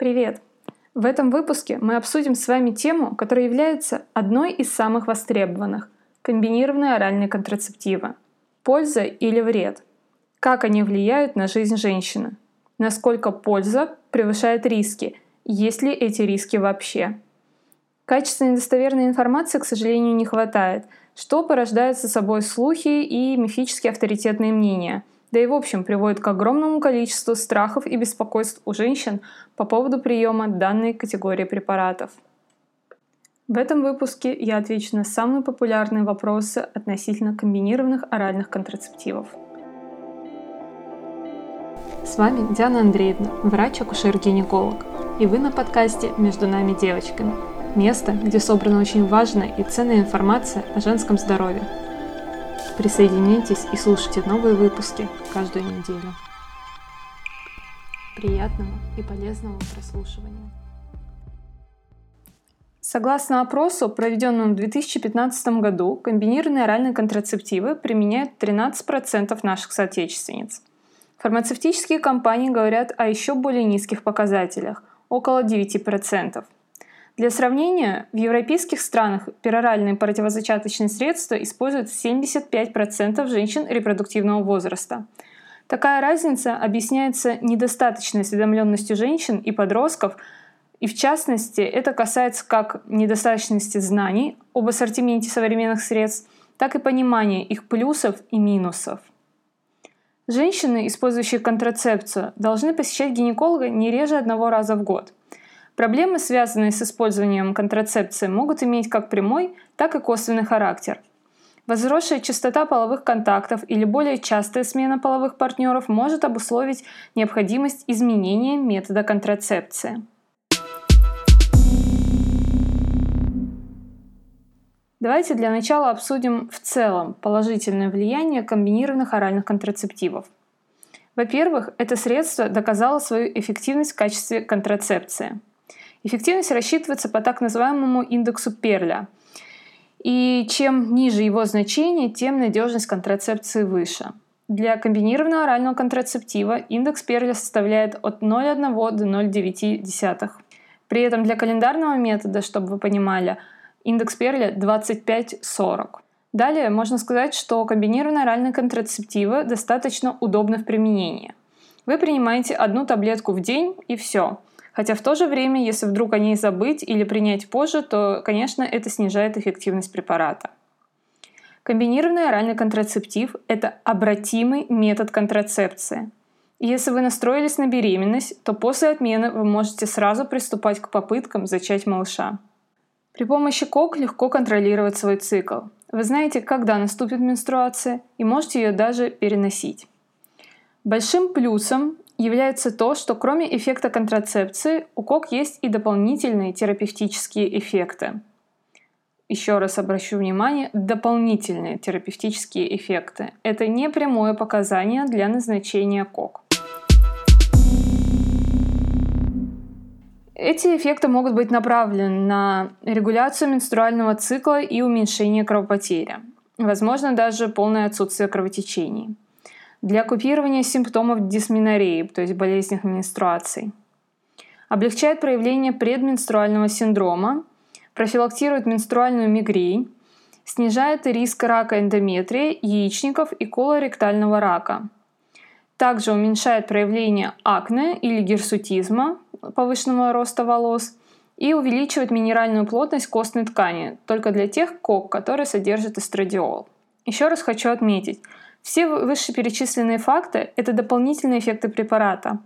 Привет! В этом выпуске мы обсудим с вами тему, которая является одной из самых востребованных – комбинированные оральные контрацептивы. Польза или вред? Как они влияют на жизнь женщины? Насколько польза превышает риски? Есть ли эти риски вообще? Качественной достоверной информации, к сожалению, не хватает, что порождает со собой слухи и мифически авторитетные мнения – да и в общем приводит к огромному количеству страхов и беспокойств у женщин по поводу приема данной категории препаратов. В этом выпуске я отвечу на самые популярные вопросы относительно комбинированных оральных контрацептивов. С вами Диана Андреевна, врач-акушер-гинеколог, и вы на подкасте «Между нами девочками» – место, где собрана очень важная и ценная информация о женском здоровье – Присоединяйтесь и слушайте новые выпуски каждую неделю. Приятного и полезного прослушивания. Согласно опросу, проведенному в 2015 году, комбинированные оральные контрацептивы применяют 13% наших соотечественниц. Фармацевтические компании говорят о еще более низких показателях – около 9%. Для сравнения, в европейских странах пероральные противозачаточные средства используют 75% женщин репродуктивного возраста. Такая разница объясняется недостаточной осведомленностью женщин и подростков, и в частности это касается как недостаточности знаний об ассортименте современных средств, так и понимания их плюсов и минусов. Женщины, использующие контрацепцию, должны посещать гинеколога не реже одного раза в год – Проблемы, связанные с использованием контрацепции, могут иметь как прямой, так и косвенный характер. Возросшая частота половых контактов или более частая смена половых партнеров может обусловить необходимость изменения метода контрацепции. Давайте для начала обсудим в целом положительное влияние комбинированных оральных контрацептивов. Во-первых, это средство доказало свою эффективность в качестве контрацепции – Эффективность рассчитывается по так называемому индексу Перля. И чем ниже его значение, тем надежность контрацепции выше. Для комбинированного орального контрацептива индекс Перля составляет от 0,1 до 0,9. При этом для календарного метода, чтобы вы понимали, индекс Перля 25-40. Далее можно сказать, что комбинированные оральные контрацептивы достаточно удобны в применении. Вы принимаете одну таблетку в день и все – Хотя в то же время, если вдруг о ней забыть или принять позже, то, конечно, это снижает эффективность препарата. Комбинированный оральный контрацептив – это обратимый метод контрацепции. Если вы настроились на беременность, то после отмены вы можете сразу приступать к попыткам зачать малыша. При помощи КОК легко контролировать свой цикл. Вы знаете, когда наступит менструация, и можете ее даже переносить. Большим плюсом является то, что кроме эффекта контрацепции у КОК есть и дополнительные терапевтические эффекты. Еще раз обращу внимание, дополнительные терапевтические эффекты. Это не прямое показание для назначения КОК. Эти эффекты могут быть направлены на регуляцию менструального цикла и уменьшение кровопотери. Возможно, даже полное отсутствие кровотечений для купирования симптомов дисменореи, то есть болезненных менструаций. Облегчает проявление предменструального синдрома, профилактирует менструальную мигрень, снижает риск рака эндометрия, яичников и колоректального рака. Также уменьшает проявление акне или гирсутизма, повышенного роста волос, и увеличивает минеральную плотность костной ткани, только для тех кок, которые содержат эстрадиол. Еще раз хочу отметить, все вышеперечисленные факты – это дополнительные эффекты препарата.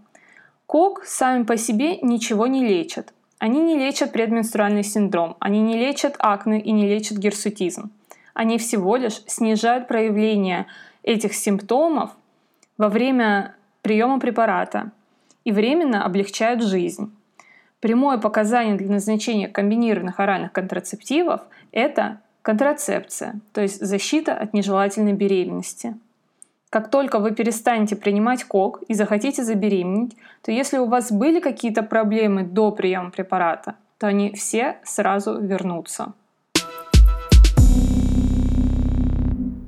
КОК сами по себе ничего не лечат. Они не лечат предменструальный синдром, они не лечат акне и не лечат гирсутизм. Они всего лишь снижают проявление этих симптомов во время приема препарата и временно облегчают жизнь. Прямое показание для назначения комбинированных оральных контрацептивов – это контрацепция, то есть защита от нежелательной беременности. Как только вы перестанете принимать КОК и захотите забеременеть, то если у вас были какие-то проблемы до приема препарата, то они все сразу вернутся.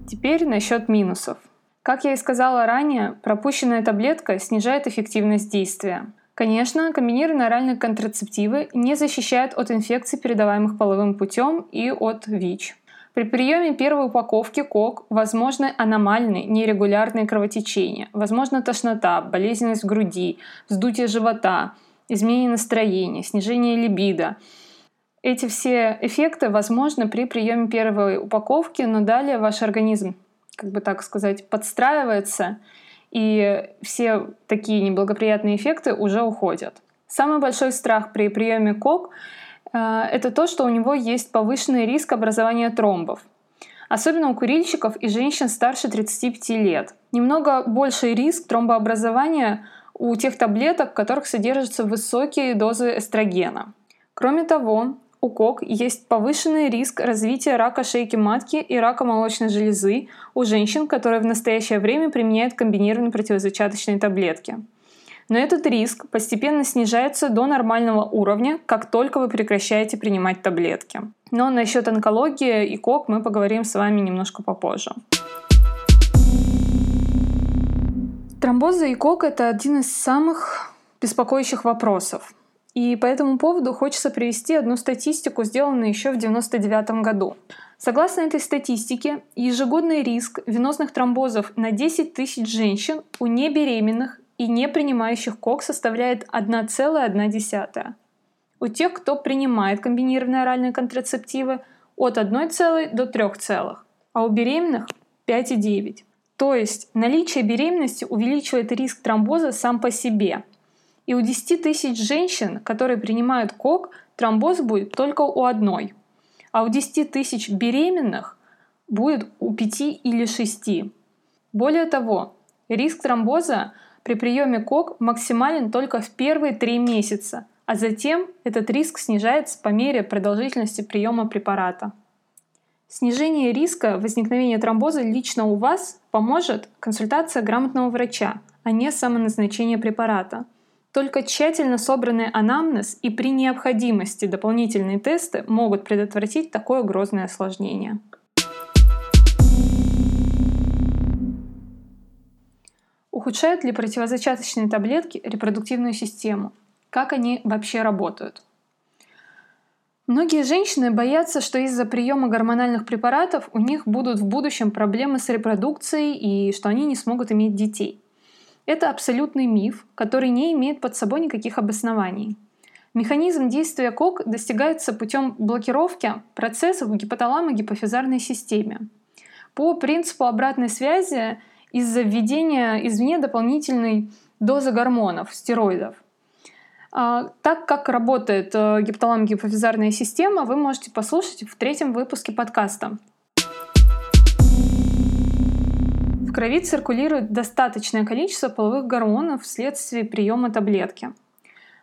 Теперь насчет минусов. Как я и сказала ранее, пропущенная таблетка снижает эффективность действия. Конечно, комбинированные оральные контрацептивы не защищают от инфекций, передаваемых половым путем и от ВИЧ. При приеме первой упаковки КОК возможны аномальные, нерегулярные кровотечения, возможно тошнота, болезненность груди, вздутие живота, изменение настроения, снижение либидо. Эти все эффекты возможны при приеме первой упаковки, но далее ваш организм, как бы так сказать, подстраивается, и все такие неблагоприятные эффекты уже уходят. Самый большой страх при приеме КОК это то, что у него есть повышенный риск образования тромбов. Особенно у курильщиков и женщин старше 35 лет. Немного больший риск тромбообразования у тех таблеток, в которых содержатся высокие дозы эстрогена. Кроме того, у КОК есть повышенный риск развития рака шейки матки и рака молочной железы у женщин, которые в настоящее время применяют комбинированные противозачаточные таблетки. Но этот риск постепенно снижается до нормального уровня, как только вы прекращаете принимать таблетки. Но насчет онкологии и КОК мы поговорим с вами немножко попозже. Тромбозы и КОК – это один из самых беспокоящих вопросов. И по этому поводу хочется привести одну статистику, сделанную еще в 1999 году. Согласно этой статистике, ежегодный риск венозных тромбозов на 10 тысяч женщин у небеременных и не принимающих КОК составляет 1,1. У тех, кто принимает комбинированные оральные контрацептивы, от 1 целой до 3 целых, а у беременных 5,9. То есть наличие беременности увеличивает риск тромбоза сам по себе – и у 10 тысяч женщин, которые принимают КОК, тромбоз будет только у одной. А у 10 тысяч беременных будет у 5 или 6. Более того, риск тромбоза при приеме КОК максимален только в первые три месяца, а затем этот риск снижается по мере продолжительности приема препарата. Снижение риска возникновения тромбоза лично у вас поможет консультация грамотного врача, а не самоназначение препарата – только тщательно собранный анамнез и при необходимости дополнительные тесты могут предотвратить такое грозное осложнение. Ухудшают ли противозачаточные таблетки репродуктивную систему? Как они вообще работают? Многие женщины боятся, что из-за приема гормональных препаратов у них будут в будущем проблемы с репродукцией и что они не смогут иметь детей. Это абсолютный миф, который не имеет под собой никаких обоснований. Механизм действия КОК достигается путем блокировки процессов в гипоталамо-гипофизарной системе. По принципу обратной связи из-за введения извне дополнительной дозы гормонов, стероидов. А, так как работает э, гипоталамо-гипофизарная система, вы можете послушать в третьем выпуске подкаста. крови циркулирует достаточное количество половых гормонов вследствие приема таблетки.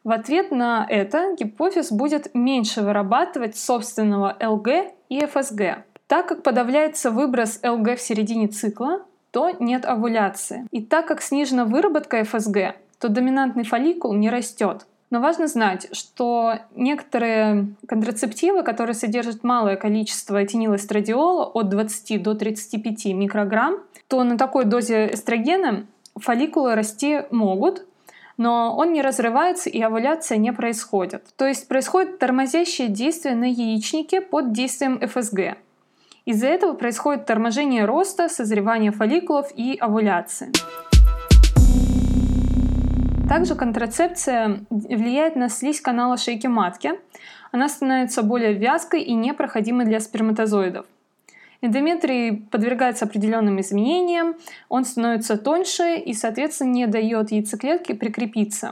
В ответ на это гипофиз будет меньше вырабатывать собственного ЛГ и ФСГ. Так как подавляется выброс ЛГ в середине цикла, то нет овуляции. И так как снижена выработка ФСГ, то доминантный фолликул не растет. Но важно знать, что некоторые контрацептивы, которые содержат малое количество этинилэстрадиола от 20 до 35 микрограмм, то на такой дозе эстрогена фолликулы расти могут, но он не разрывается и овуляция не происходит. То есть происходит тормозящее действие на яичнике под действием ФСГ. Из-за этого происходит торможение роста, созревание фолликулов и овуляции. Также контрацепция влияет на слизь канала шейки матки. Она становится более вязкой и непроходимой для сперматозоидов. Эндометрий подвергается определенным изменениям, он становится тоньше и, соответственно, не дает яйцеклетке прикрепиться.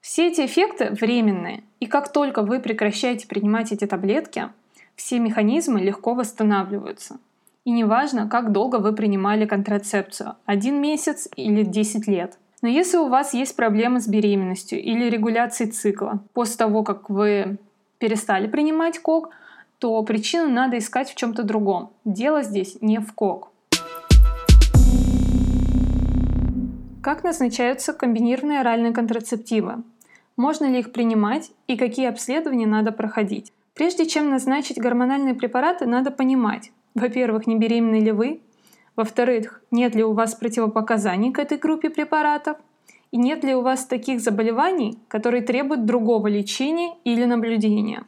Все эти эффекты временные, и как только вы прекращаете принимать эти таблетки, все механизмы легко восстанавливаются. И неважно, как долго вы принимали контрацепцию – один месяц или 10 лет. Но если у вас есть проблемы с беременностью или регуляцией цикла после того, как вы перестали принимать КОК, то причину надо искать в чем-то другом. Дело здесь не в КОК. Как назначаются комбинированные оральные контрацептивы? Можно ли их принимать и какие обследования надо проходить? Прежде чем назначить гормональные препараты, надо понимать, во-первых, не беременны ли вы, во-вторых, нет ли у вас противопоказаний к этой группе препаратов, И нет ли у вас таких заболеваний, которые требуют другого лечения или наблюдения?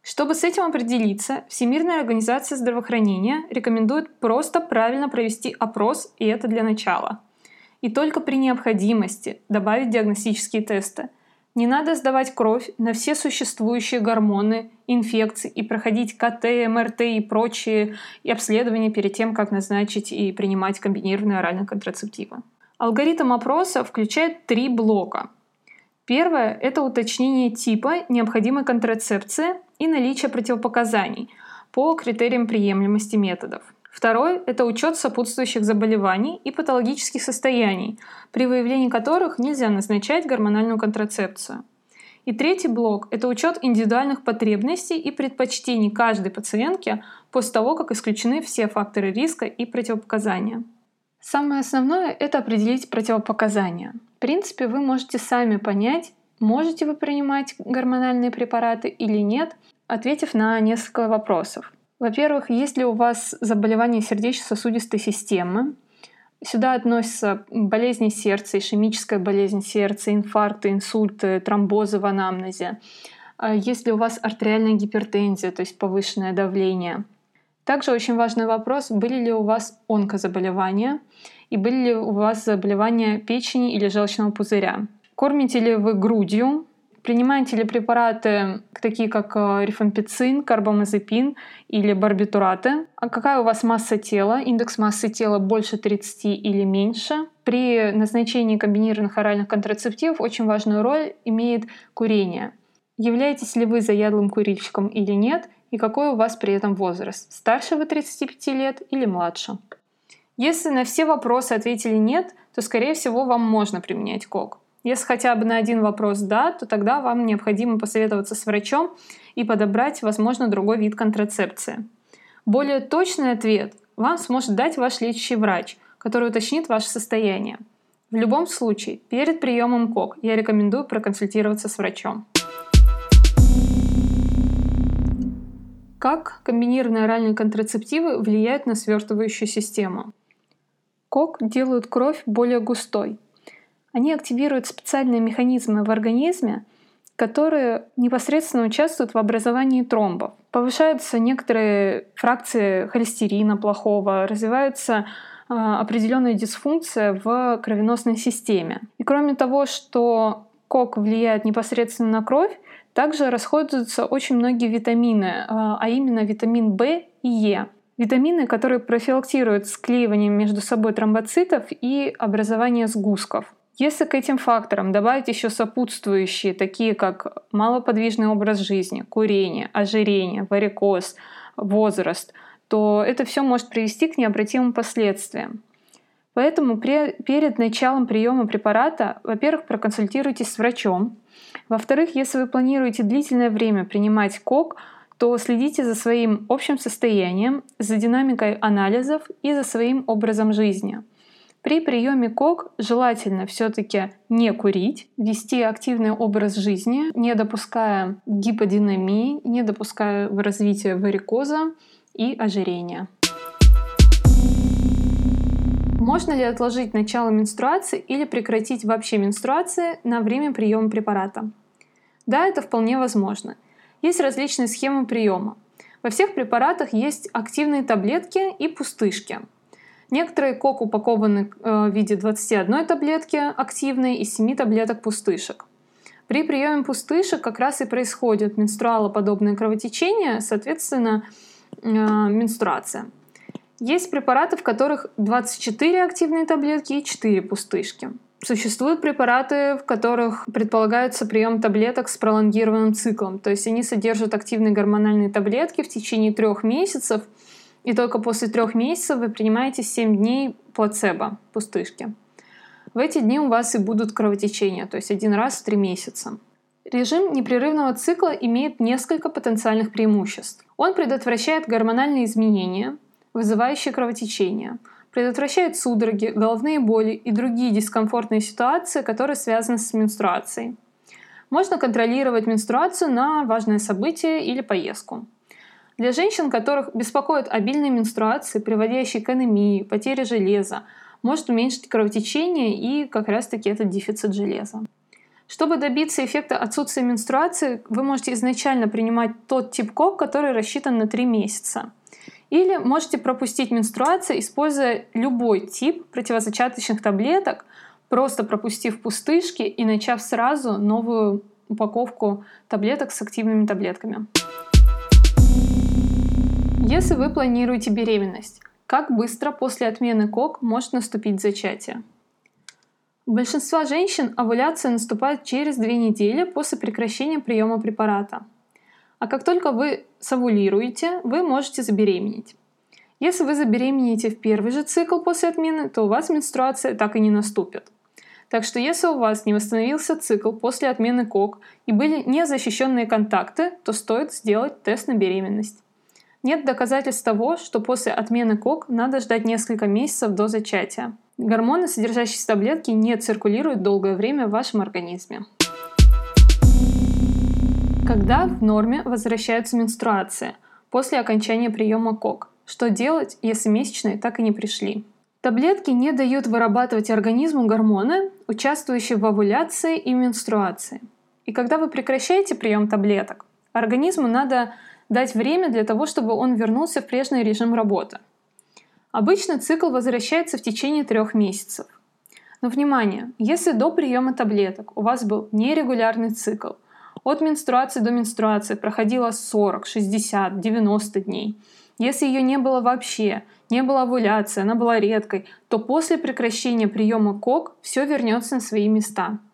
Чтобы с этим определиться, Всемирная организация здравоохранения рекомендует просто правильно провести опрос, и это для начала. И только при необходимости добавить диагностические тесты. Не надо сдавать кровь на все существующие гормоны, инфекции и проходить КТ, МРТ и прочие и обследования перед тем, как назначить и принимать комбинированные оральные контрацептивы. Алгоритм опроса включает три блока. Первое – это уточнение типа необходимой контрацепции и наличие противопоказаний по критериям приемлемости методов. Второй – это учет сопутствующих заболеваний и патологических состояний, при выявлении которых нельзя назначать гормональную контрацепцию. И третий блок – это учет индивидуальных потребностей и предпочтений каждой пациентки после того, как исключены все факторы риска и противопоказания. Самое основное – это определить противопоказания. В принципе, вы можете сами понять, можете вы принимать гормональные препараты или нет, ответив на несколько вопросов. Во-первых, есть ли у вас заболевание сердечно-сосудистой системы? Сюда относятся болезни сердца, ишемическая болезнь сердца, инфаркты, инсульты, тромбозы в анамнезе. А есть ли у вас артериальная гипертензия, то есть повышенное давление? Также очень важный вопрос, были ли у вас онкозаболевания и были ли у вас заболевания печени или желчного пузыря. Кормите ли вы грудью, принимаете ли препараты, такие как э, рифампицин, карбамазепин или барбитураты, а какая у вас масса тела, индекс массы тела больше 30 или меньше. При назначении комбинированных оральных контрацептивов очень важную роль имеет курение. Являетесь ли вы заядлым курильщиком или нет, и какой у вас при этом возраст. Старше вы 35 лет или младше. Если на все вопросы ответили нет, то, скорее всего, вам можно применять КОК. Если хотя бы на один вопрос «да», то тогда вам необходимо посоветоваться с врачом и подобрать, возможно, другой вид контрацепции. Более точный ответ вам сможет дать ваш лечащий врач, который уточнит ваше состояние. В любом случае, перед приемом КОК я рекомендую проконсультироваться с врачом. Как комбинированные оральные контрацептивы влияют на свертывающую систему? КОК делают кровь более густой. Они активируют специальные механизмы в организме, которые непосредственно участвуют в образовании тромбов. Повышаются некоторые фракции холестерина плохого, развивается э, определенная дисфункция в кровеносной системе. И кроме того, что кок влияет непосредственно на кровь, также расходуются очень многие витамины, а, а именно витамин В и Е. Витамины, которые профилактируют склеивание между собой тромбоцитов и образование сгустков. Если к этим факторам добавить еще сопутствующие, такие как малоподвижный образ жизни, курение, ожирение, варикоз, возраст, то это все может привести к необратимым последствиям. Поэтому при, перед началом приема препарата, во-первых, проконсультируйтесь с врачом, во-вторых, если вы планируете длительное время принимать КОК, то следите за своим общим состоянием, за динамикой анализов и за своим образом жизни. При приеме КОК желательно все-таки не курить, вести активный образ жизни, не допуская гиподинамии, не допуская развития варикоза и ожирения. Можно ли отложить начало менструации или прекратить вообще менструации на время приема препарата? Да, это вполне возможно. Есть различные схемы приема. Во всех препаратах есть активные таблетки и пустышки. Некоторые кок упакованы э, в виде 21 таблетки активной и 7 таблеток пустышек. При приеме пустышек как раз и происходит менструалоподобное кровотечение, соответственно, э, менструация. Есть препараты, в которых 24 активные таблетки и 4 пустышки. Существуют препараты, в которых предполагается прием таблеток с пролонгированным циклом. То есть они содержат активные гормональные таблетки в течение трех месяцев, и только после трех месяцев вы принимаете 7 дней плацебо, пустышки. В эти дни у вас и будут кровотечения, то есть один раз в три месяца. Режим непрерывного цикла имеет несколько потенциальных преимуществ. Он предотвращает гормональные изменения, вызывающие кровотечение, предотвращает судороги, головные боли и другие дискомфортные ситуации, которые связаны с менструацией. Можно контролировать менструацию на важное событие или поездку. Для женщин, которых беспокоят обильные менструации, приводящие к анемии, потере железа, может уменьшить кровотечение и как раз-таки этот дефицит железа. Чтобы добиться эффекта отсутствия менструации, вы можете изначально принимать тот тип КОК, который рассчитан на 3 месяца. Или можете пропустить менструацию, используя любой тип противозачаточных таблеток, просто пропустив пустышки и начав сразу новую упаковку таблеток с активными таблетками. Если вы планируете беременность, как быстро после отмены КОК может наступить зачатие? У большинства женщин овуляция наступает через две недели после прекращения приема препарата. А как только вы совулируете, вы можете забеременеть. Если вы забеременеете в первый же цикл после отмены, то у вас менструация так и не наступит. Так что если у вас не восстановился цикл после отмены КОК и были незащищенные контакты, то стоит сделать тест на беременность. Нет доказательств того, что после отмены КОК надо ждать несколько месяцев до зачатия. Гормоны, содержащиеся в таблетке, не циркулируют долгое время в вашем организме. Когда в норме возвращаются менструации после окончания приема КОК? Что делать, если месячные так и не пришли? Таблетки не дают вырабатывать организму гормоны, участвующие в овуляции и менструации. И когда вы прекращаете прием таблеток, организму надо дать время для того, чтобы он вернулся в прежний режим работы. Обычно цикл возвращается в течение трех месяцев. Но внимание, если до приема таблеток у вас был нерегулярный цикл, от менструации до менструации проходило 40, 60, 90 дней, если ее не было вообще, не было овуляции, она была редкой, то после прекращения приема КОК все вернется на свои места –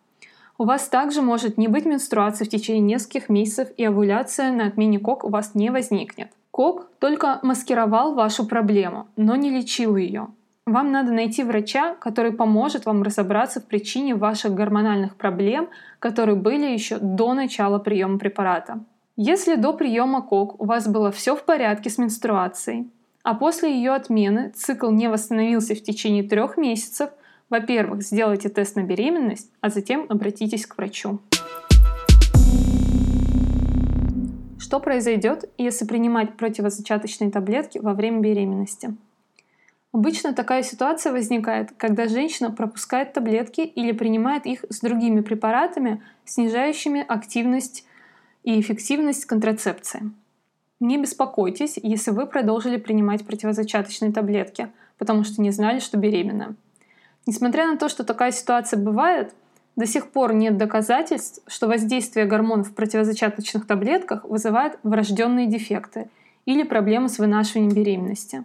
у вас также может не быть менструации в течение нескольких месяцев, и овуляция на отмене КОК у вас не возникнет. КОК только маскировал вашу проблему, но не лечил ее. Вам надо найти врача, который поможет вам разобраться в причине ваших гормональных проблем, которые были еще до начала приема препарата. Если до приема КОК у вас было все в порядке с менструацией, а после ее отмены цикл не восстановился в течение трех месяцев, во-первых, сделайте тест на беременность, а затем обратитесь к врачу. Что произойдет, если принимать противозачаточные таблетки во время беременности? Обычно такая ситуация возникает, когда женщина пропускает таблетки или принимает их с другими препаратами, снижающими активность и эффективность контрацепции. Не беспокойтесь, если вы продолжили принимать противозачаточные таблетки, потому что не знали, что беременна. Несмотря на то, что такая ситуация бывает, до сих пор нет доказательств, что воздействие гормонов в противозачаточных таблетках вызывает врожденные дефекты или проблемы с вынашиванием беременности.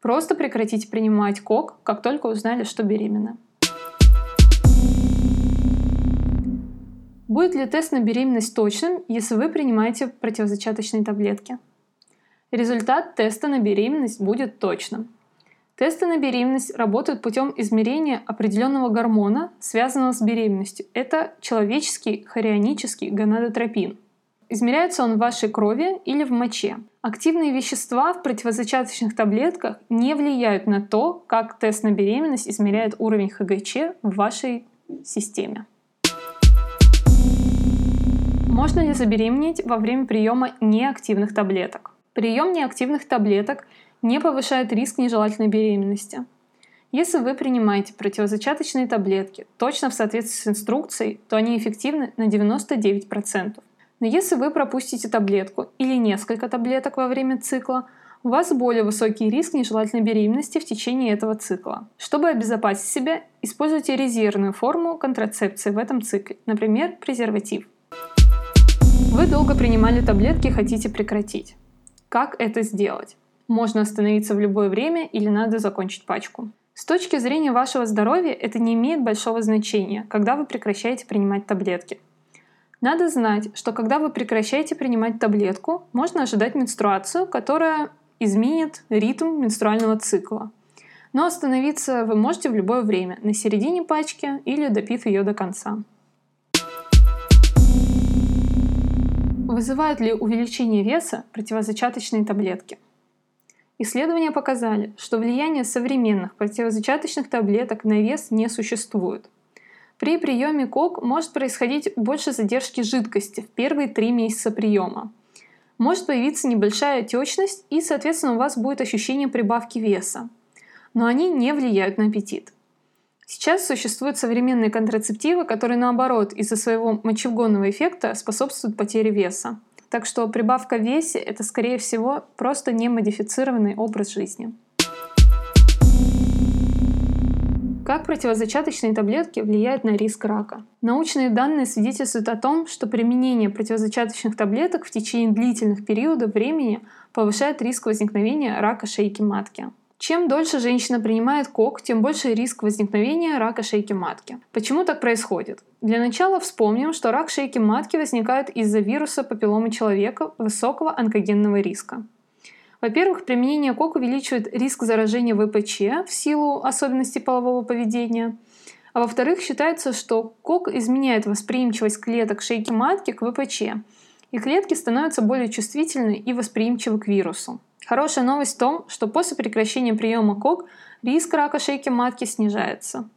Просто прекратите принимать КОК, как только узнали, что беременна. Будет ли тест на беременность точным, если вы принимаете противозачаточные таблетки? Результат теста на беременность будет точным. Тесты на беременность работают путем измерения определенного гормона, связанного с беременностью. Это человеческий хорионический гонадотропин. Измеряется он в вашей крови или в моче. Активные вещества в противозачаточных таблетках не влияют на то, как тест на беременность измеряет уровень ХГЧ в вашей системе. Можно ли забеременеть во время приема неактивных таблеток? Прием неактивных таблеток не повышает риск нежелательной беременности. Если вы принимаете противозачаточные таблетки точно в соответствии с инструкцией, то они эффективны на 99%. Но если вы пропустите таблетку или несколько таблеток во время цикла, у вас более высокий риск нежелательной беременности в течение этого цикла. Чтобы обезопасить себя, используйте резервную форму контрацепции в этом цикле, например, презерватив. Вы долго принимали таблетки и хотите прекратить. Как это сделать? Можно остановиться в любое время или надо закончить пачку. С точки зрения вашего здоровья это не имеет большого значения, когда вы прекращаете принимать таблетки. Надо знать, что когда вы прекращаете принимать таблетку, можно ожидать менструацию, которая изменит ритм менструального цикла. Но остановиться вы можете в любое время, на середине пачки или допив ее до конца. Вызывают ли увеличение веса противозачаточные таблетки? Исследования показали, что влияние современных противозачаточных таблеток на вес не существует. При приеме КОК может происходить больше задержки жидкости в первые три месяца приема. Может появиться небольшая отечность и, соответственно, у вас будет ощущение прибавки веса. Но они не влияют на аппетит. Сейчас существуют современные контрацептивы, которые наоборот из-за своего мочегонного эффекта способствуют потере веса. Так что прибавка в весе — это, скорее всего, просто немодифицированный образ жизни. Как противозачаточные таблетки влияют на риск рака? Научные данные свидетельствуют о том, что применение противозачаточных таблеток в течение длительных периодов времени повышает риск возникновения рака шейки матки. Чем дольше женщина принимает кок, тем больше риск возникновения рака шейки матки. Почему так происходит? Для начала вспомним, что рак шейки матки возникает из-за вируса папилломы человека высокого онкогенного риска. Во-первых, применение кок увеличивает риск заражения ВПЧ в силу особенностей полового поведения. А во-вторых, считается, что кок изменяет восприимчивость клеток шейки матки к ВПЧ, и клетки становятся более чувствительны и восприимчивы к вирусу. Хорошая новость в том, что после прекращения приема КОК риск рака шейки матки снижается.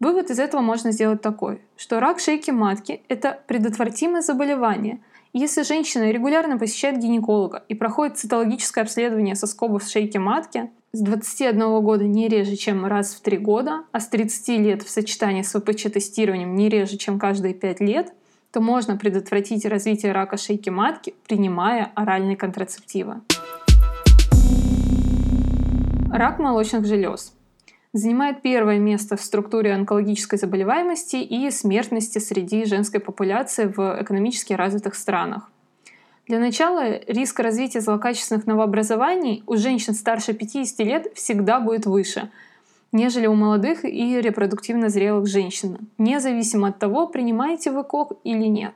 Вывод из этого можно сделать такой, что рак шейки матки – это предотвратимое заболевание. если женщина регулярно посещает гинеколога и проходит цитологическое обследование соскобов шейки матки с 21 года не реже, чем раз в 3 года, а с 30 лет в сочетании с ВПЧ-тестированием не реже, чем каждые 5 лет, то можно предотвратить развитие рака шейки матки, принимая оральные контрацептивы. Рак молочных желез занимает первое место в структуре онкологической заболеваемости и смертности среди женской популяции в экономически развитых странах. Для начала риск развития злокачественных новообразований у женщин старше 50 лет всегда будет выше, нежели у молодых и репродуктивно зрелых женщин, независимо от того, принимаете вы КОК или нет.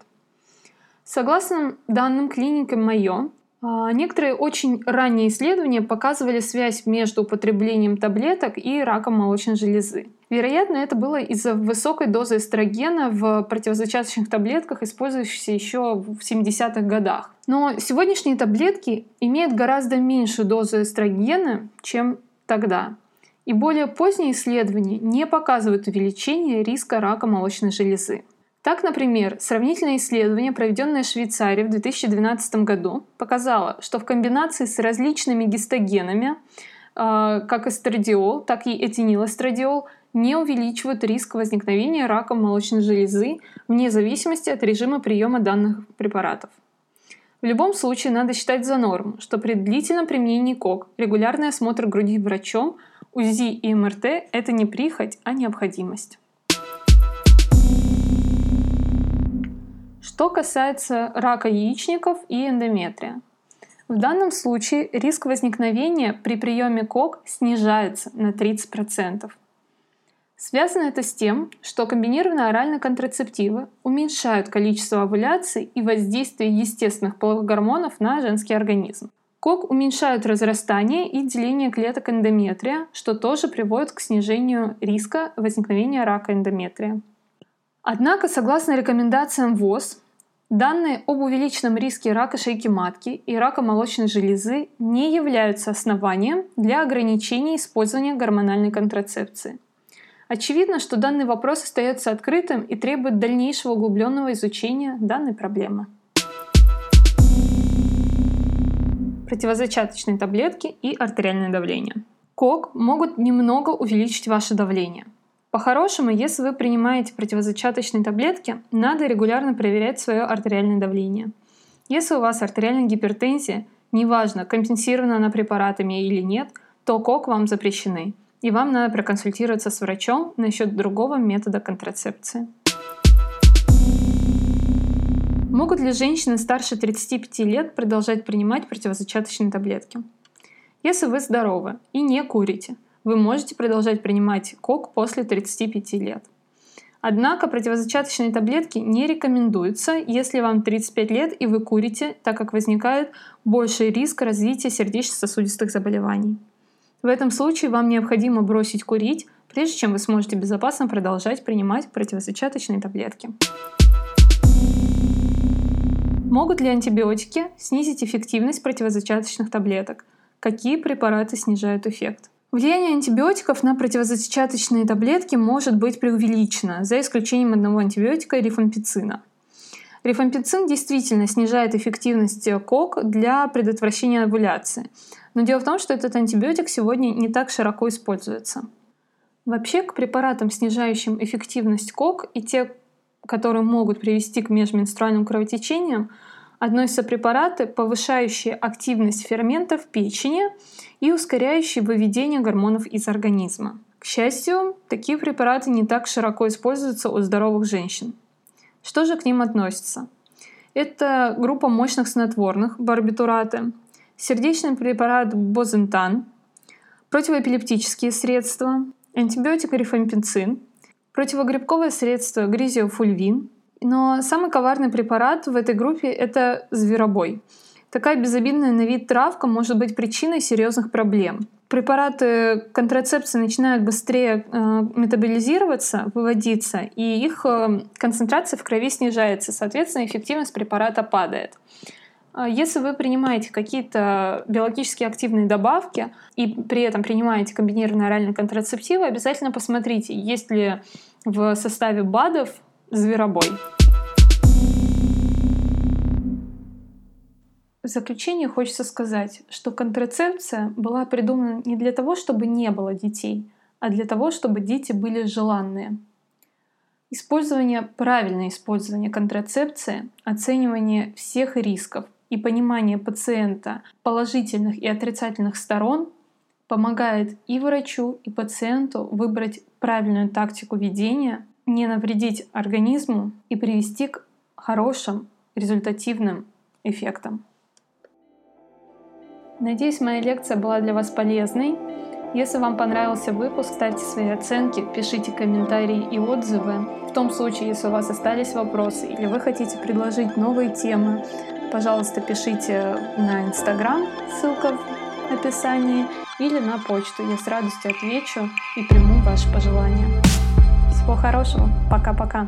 Согласно данным клиники Майо, некоторые очень ранние исследования показывали связь между употреблением таблеток и раком молочной железы. Вероятно, это было из-за высокой дозы эстрогена в противозачаточных таблетках, использующихся еще в 70-х годах. Но сегодняшние таблетки имеют гораздо меньшую дозу эстрогена, чем тогда. И более поздние исследования не показывают увеличение риска рака молочной железы. Так, например, сравнительное исследование, проведенное в Швейцарии в 2012 году, показало, что в комбинации с различными гистогенами, а, как эстрадиол, так и этинилэстрадиол, не увеличивают риск возникновения рака молочной железы вне зависимости от режима приема данных препаратов. В любом случае надо считать за норму, что при длительном применении КОК регулярный осмотр груди врачом, УЗИ и МРТ – это не прихоть, а необходимость. Что касается рака яичников и эндометрия. В данном случае риск возникновения при приеме КОК снижается на 30%. Связано это с тем, что комбинированные оральные контрацептивы уменьшают количество овуляций и воздействие естественных половых гормонов на женский организм. КОК уменьшают разрастание и деление клеток эндометрия, что тоже приводит к снижению риска возникновения рака эндометрия. Однако, согласно рекомендациям ВОЗ, Данные об увеличенном риске рака шейки матки и рака молочной железы не являются основанием для ограничения использования гормональной контрацепции. Очевидно, что данный вопрос остается открытым и требует дальнейшего углубленного изучения данной проблемы. Противозачаточные таблетки и артериальное давление. КОК могут немного увеличить ваше давление – по-хорошему, если вы принимаете противозачаточные таблетки, надо регулярно проверять свое артериальное давление. Если у вас артериальная гипертензия, неважно, компенсирована она препаратами или нет, то КОК вам запрещены, и вам надо проконсультироваться с врачом насчет другого метода контрацепции. Могут ли женщины старше 35 лет продолжать принимать противозачаточные таблетки? Если вы здоровы и не курите – вы можете продолжать принимать КОК после 35 лет. Однако противозачаточные таблетки не рекомендуются, если вам 35 лет и вы курите, так как возникает больший риск развития сердечно-сосудистых заболеваний. В этом случае вам необходимо бросить курить, прежде чем вы сможете безопасно продолжать принимать противозачаточные таблетки. Могут ли антибиотики снизить эффективность противозачаточных таблеток? Какие препараты снижают эффект? Влияние антибиотиков на противозачаточные таблетки может быть преувеличено, за исключением одного антибиотика – рифампицина. Рифампицин действительно снижает эффективность КОК для предотвращения овуляции. Но дело в том, что этот антибиотик сегодня не так широко используется. Вообще к препаратам, снижающим эффективность КОК и те, которые могут привести к межменструальным кровотечениям, относятся препараты, повышающие активность ферментов печени и ускоряющие выведение гормонов из организма. К счастью, такие препараты не так широко используются у здоровых женщин. Что же к ним относится? Это группа мощных снотворных, барбитураты, сердечный препарат бозентан, противоэпилептические средства, антибиотик рифампицин, противогрибковое средство гризиофульвин. Но самый коварный препарат в этой группе — это зверобой. Такая безобидная на вид травка может быть причиной серьезных проблем. Препараты контрацепции начинают быстрее э, метаболизироваться, выводиться, и их э, концентрация в крови снижается, соответственно, эффективность препарата падает. А если вы принимаете какие-то биологически активные добавки и при этом принимаете комбинированные оральные контрацептивы, обязательно посмотрите, есть ли в составе БАДов зверобой. В заключение хочется сказать, что контрацепция была придумана не для того, чтобы не было детей, а для того, чтобы дети были желанные. Использование, правильное использование контрацепции, оценивание всех рисков и понимание пациента положительных и отрицательных сторон помогает и врачу, и пациенту выбрать правильную тактику ведения, не навредить организму и привести к хорошим результативным эффектам. Надеюсь, моя лекция была для вас полезной. Если вам понравился выпуск, ставьте свои оценки, пишите комментарии и отзывы. В том случае, если у вас остались вопросы или вы хотите предложить новые темы, пожалуйста, пишите на Инстаграм, ссылка в описании, или на почту. Я с радостью отвечу и приму ваши пожелания. Всего хорошего. Пока-пока.